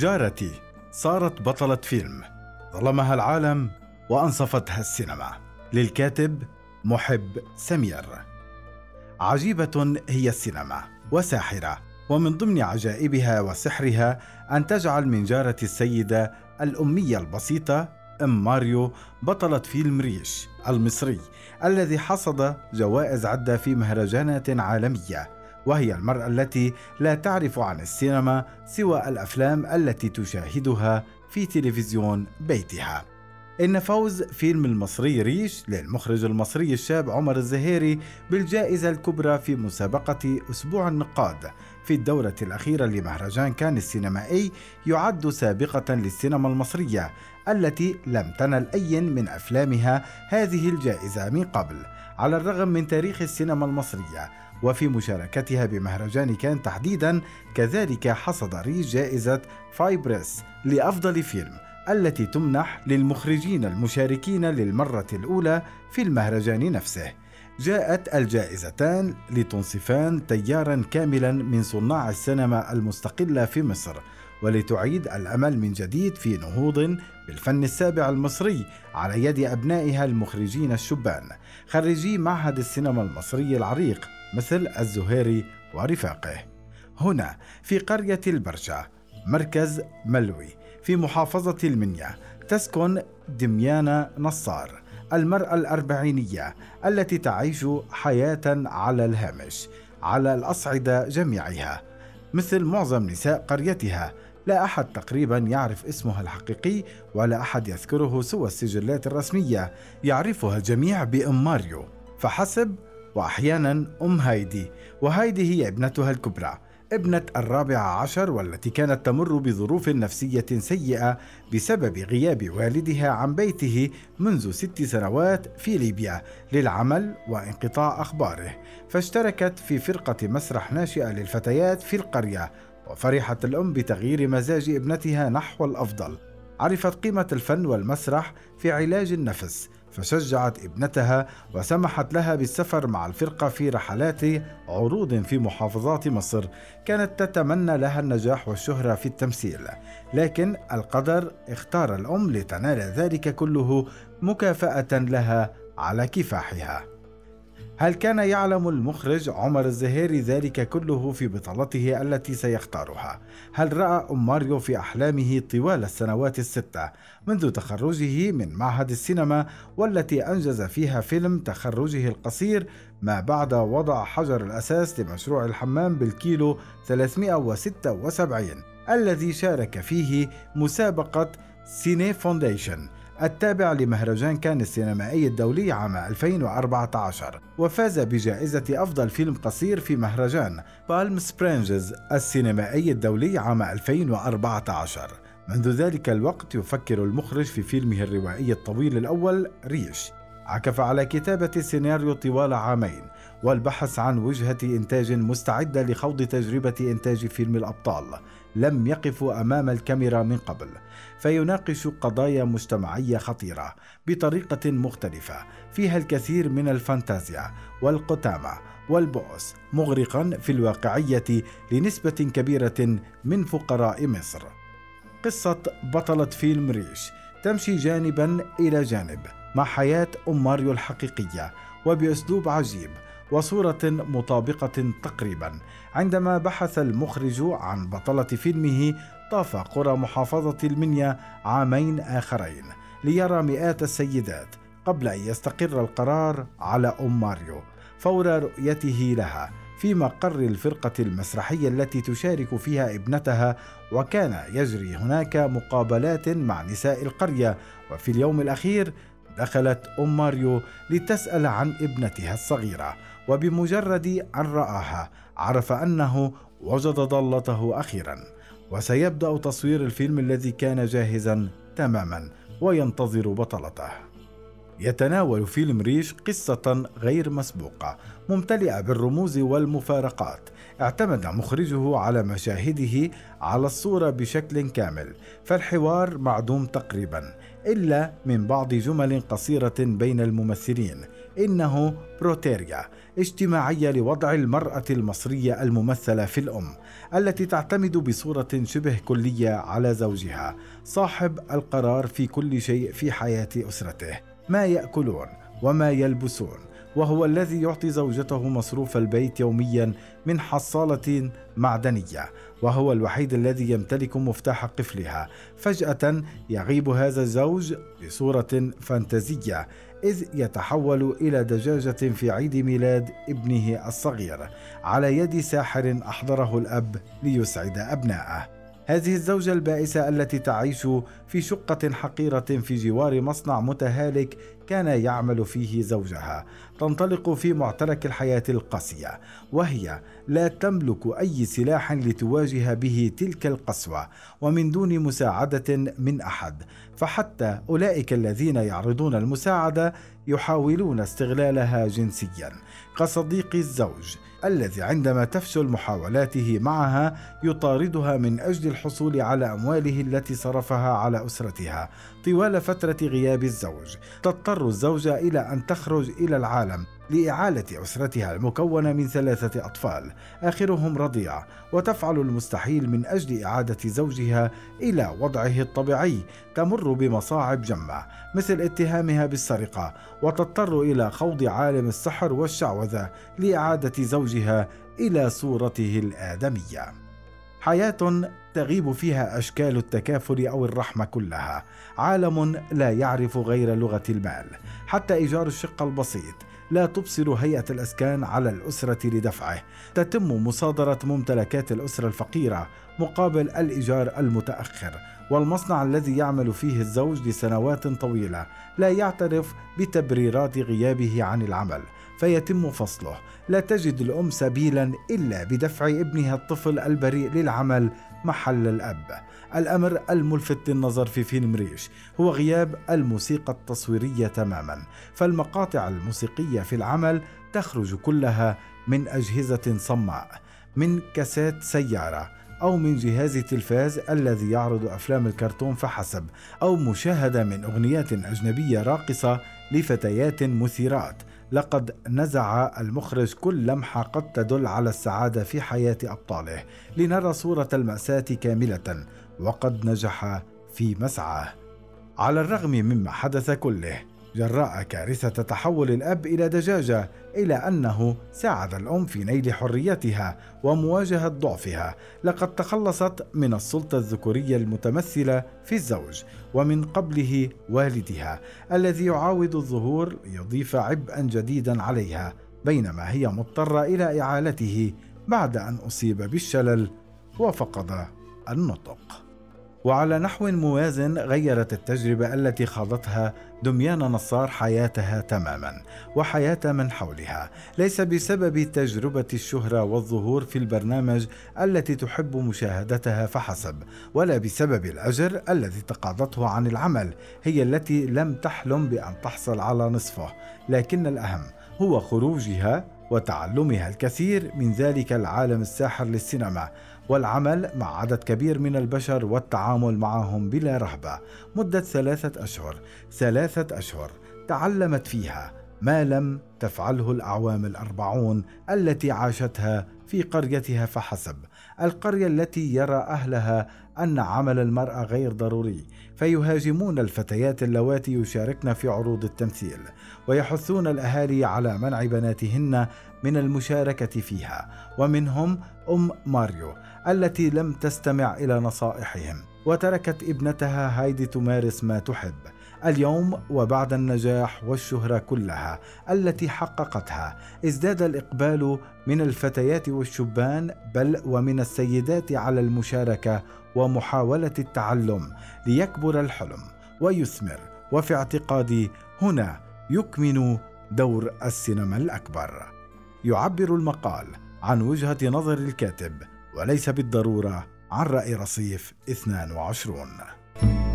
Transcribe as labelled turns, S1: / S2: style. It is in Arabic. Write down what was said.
S1: جارتي صارت بطلة فيلم ظلمها العالم وأنصفتها السينما. للكاتب محب سمير. عجيبة هي السينما وساحرة ومن ضمن عجائبها وسحرها أن تجعل من جارة السيدة الأمية البسيطة أم ماريو بطلة فيلم ريش المصري الذي حصد جوائز عدة في مهرجانات عالمية. وهي المرأة التي لا تعرف عن السينما سوى الأفلام التي تشاهدها في تلفزيون بيتها. إن فوز فيلم المصري ريش للمخرج المصري الشاب عمر الزهيري بالجائزة الكبرى في مسابقة أسبوع النقاد. في الدورة الأخيرة لمهرجان كان السينمائي يعد سابقة للسينما المصرية التي لم تنل أي من أفلامها هذه الجائزة من قبل على الرغم من تاريخ السينما المصرية. وفي مشاركتها بمهرجان كان تحديدا كذلك حصد ريش جائزة فايبريس لأفضل فيلم التي تمنح للمخرجين المشاركين للمرة الأولى في المهرجان نفسه. جاءت الجائزتان لتنصفان تيارا كاملا من صناع السينما المستقلة في مصر ولتعيد الأمل من جديد في نهوض بالفن السابع المصري على يد أبنائها المخرجين الشبان. خريجي معهد السينما المصري العريق مثل الزهيري ورفاقه. هنا في قرية البرشا مركز ملوي في محافظة المنيا تسكن دميانة نصار المرأة الأربعينية التي تعيش حياة على الهامش على الأصعدة جميعها. مثل معظم نساء قريتها لا أحد تقريبا يعرف اسمها الحقيقي ولا أحد يذكره سوى السجلات الرسمية يعرفها الجميع بأم ماريو. فحسب وأحيانا أم هايدي وهايدي هي ابنتها الكبرى. ابنة الرابعة عشر والتي كانت تمر بظروف نفسية سيئة بسبب غياب والدها عن بيته منذ ست سنوات في ليبيا للعمل وانقطاع أخباره. فاشتركت في فرقة مسرح ناشئة للفتيات في القرية وفرحت الأم بتغيير مزاج ابنتها نحو الأفضل. عرفت قيمة الفن والمسرح في علاج النفس فشجعت ابنتها وسمحت لها بالسفر مع الفرقة في رحلات عروض في محافظات مصر كانت تتمنى لها النجاح والشهرة في التمثيل. لكن القدر اختار الأم لتنال ذلك كله مكافأة لها على كفاحها. هل كان يعلم المخرج عمر الزهيري ذلك كله في بطلته التي سيختارها؟ هل رأى أم ماريو في أحلامه طوال السنوات الستة منذ تخرجه من معهد السينما والتي أنجز فيها فيلم تخرجه القصير ما بعد وضع حجر الأساس لمشروع الحمام بالكيلو 376 الذي شارك فيه مسابقة سيني فونديشن التابع لمهرجان كان السينمائي الدولي عام 2014 وفاز بجائزة أفضل فيلم قصير في مهرجان بالم سبرينجز السينمائي الدولي عام 2014 منذ ذلك الوقت يفكر المخرج في فيلمه الروائي الطويل الأول ريش. عكف على كتابة السيناريو طوال عامين والبحث عن وجهة إنتاج مستعدة لخوض تجربة إنتاج فيلم الأبطال. لم يقفوا أمام الكاميرا من قبل فيناقش قضايا مجتمعية خطيرة بطريقة مختلفة فيها الكثير من الفانتازيا والقتامة والبؤس مغرقا في الواقعية لنسبة كبيرة من فقراء مصر. قصة بطلة فيلم ريش تمشي جانبا إلى جانب مع حياة ام ماريو الحقيقية وبأسلوب عجيب وصورة مطابقة تقريبا عندما بحث المخرج عن بطلة فيلمه طاف قرى محافظة المنيا عامين آخرين ليرى مئات السيدات قبل أن يستقر القرار على أم ماريو فور رؤيته لها في مقر الفرقة المسرحية التي تشارك فيها ابنتها وكان يجري هناك مقابلات مع نساء القرية وفي اليوم الأخير دخلت أم ماريو لتسأل عن ابنتها الصغيرة. وبمجرد أن رآها عرف أنه وجد ضالته أخيرا وسيبدأ تصوير الفيلم الذي كان جاهزا تماما وينتظر بطلته. يتناول فيلم ريش قصة غير مسبوقة ممتلئة بالرموز والمفارقات. اعتمد مخرجه على مشاهده على الصورة بشكل كامل فالحوار معدوم تقريبا إلا من بعض جمل قصيرة بين الممثلين. إنه بروتيريا اجتماعية لوضع المرأة المصرية الممثلة في الأم التي تعتمد بصورة شبه كلية على زوجها صاحب القرار في كل شيء في حياة أسرته. ما يأكلون وما يلبسون. وهو الذي يعطي زوجته مصروف البيت يوميا من حصالة معدنية وهو الوحيد الذي يمتلك مفتاح قفلها. فجأة يغيب هذا الزوج بصورة فانتازية إذ يتحول إلى دجاجة في عيد ميلاد ابنه الصغير. على يد ساحر أحضره الأب ليسعد أبنائه هذه الزوجة البائسة التي تعيش في شقة حقيرة في جوار مصنع متهالك كان يعمل فيه زوجها تنطلق في معترك الحياة القاسية وهي لا تملك أي سلاح لتواجه به تلك القسوة ومن دون مساعدة من أحد. فحتى أولئك الذين يعرضون المساعدة يحاولون استغلالها جنسيا. كصديق الزوج الذي عندما تفشل محاولاته معها يطاردها من أجل الحصول على أمواله التي صرفها على أسرتها طوال فترة غياب الزوج. تضطر الزوجه إلى أن تخرج إلى العالم لإعالة أسرتها المكونة من ثلاثة أطفال آخرهم رضيع وتفعل المستحيل من أجل إعادة زوجها إلى وضعه الطبيعي تمر بمصاعب جمة مثل اتهامها بالسرقة وتضطر إلى خوض عالم السحر والشعوذة لإعادة زوجها إلى صورته الآدمية. حياة تغيب فيها أشكال التكافل أو الرحمة كلها. عالم لا يعرف غير لغة المال. حتى إيجار الشقة البسيط. لا تبصر هيئة الأسكان على الأسرة لدفعه. تتم مصادرة ممتلكات الأسرة الفقيرة مقابل الإيجار المتأخر. والمصنع الذي يعمل فيه الزوج لسنوات طويلة لا يعترف بتبريرات غيابه عن العمل. فيتم فصله. لا تجد الأم سبيلا إلا بدفع ابنها الطفل البريء للعمل محل الأب. الأمر الملفت للنظر في فيلم ريش هو غياب الموسيقى التصويرية تماما فالمقاطع الموسيقية في العمل تخرج كلها من أجهزة صماء من كاسات سيارة أو من جهاز تلفاز الذي يعرض أفلام الكرتون فحسب أو مشاهدة من أغنيات أجنبية راقصة لفتيات مثيرات. لقد نزع المخرج كل لمحة قد تدل على السعادة في حياة أبطاله. لنرى صورة المأساة كاملة وقد نجح في مسعاه. على الرغم مما حدث كله جراء كارثة تحول الأب إلى دجاجة إلى أنه ساعد الأم في نيل حريتها ومواجهة ضعفها. لقد تخلصت من السلطة الذكورية المتمثلة في الزوج ومن قبله والدها الذي يعاود الظهور ليضيف عبئا جديدا عليها بينما هي مضطرة إلى إعالته بعد أن أصيب بالشلل وفقد النطق. وعلى نحو موازن غيرت التجربة التي خاضتها دميان نصار حياتها تماما وحياة من حولها. ليس بسبب تجربة الشهرة والظهور في البرنامج التي تحب مشاهدتها فحسب ولا بسبب الأجر الذي تقاضته عن العمل هي التي لم تحلم بأن تحصل على نصفه. لكن الأهم هو خروجها وتعلمها الكثير من ذلك العالم الساحر للسينما. والعمل مع عدد كبير من البشر والتعامل معهم بلا رهبة. مدة ثلاثة أشهر. ثلاثة أشهر تعلمت فيها ما لم تفعله الأعوام الأربعون التي عاشتها في قريتها فحسب. القرية التي يرى أهلها أن عمل المرأة غير ضروري فيهاجمون الفتيات اللواتي يشاركن في عروض التمثيل ويحثون الأهالي على منع بناتهن من المشاركة فيها ومنهم أم ماريو التي لم تستمع إلى نصائحهم وتركت ابنتها هايدي تمارس ما تحب. اليوم وبعد النجاح والشهرة كلها التي حققتها ازداد الإقبال من الفتيات والشبان بل ومن السيدات على المشاركة ومحاولة التعلم ليكبر الحلم ويثمر وفي اعتقادي هنا يكمن دور السينما الأكبر. يعبر المقال عن وجهة نظر الكاتب وليس بالضرورة عن رأي رصيف 22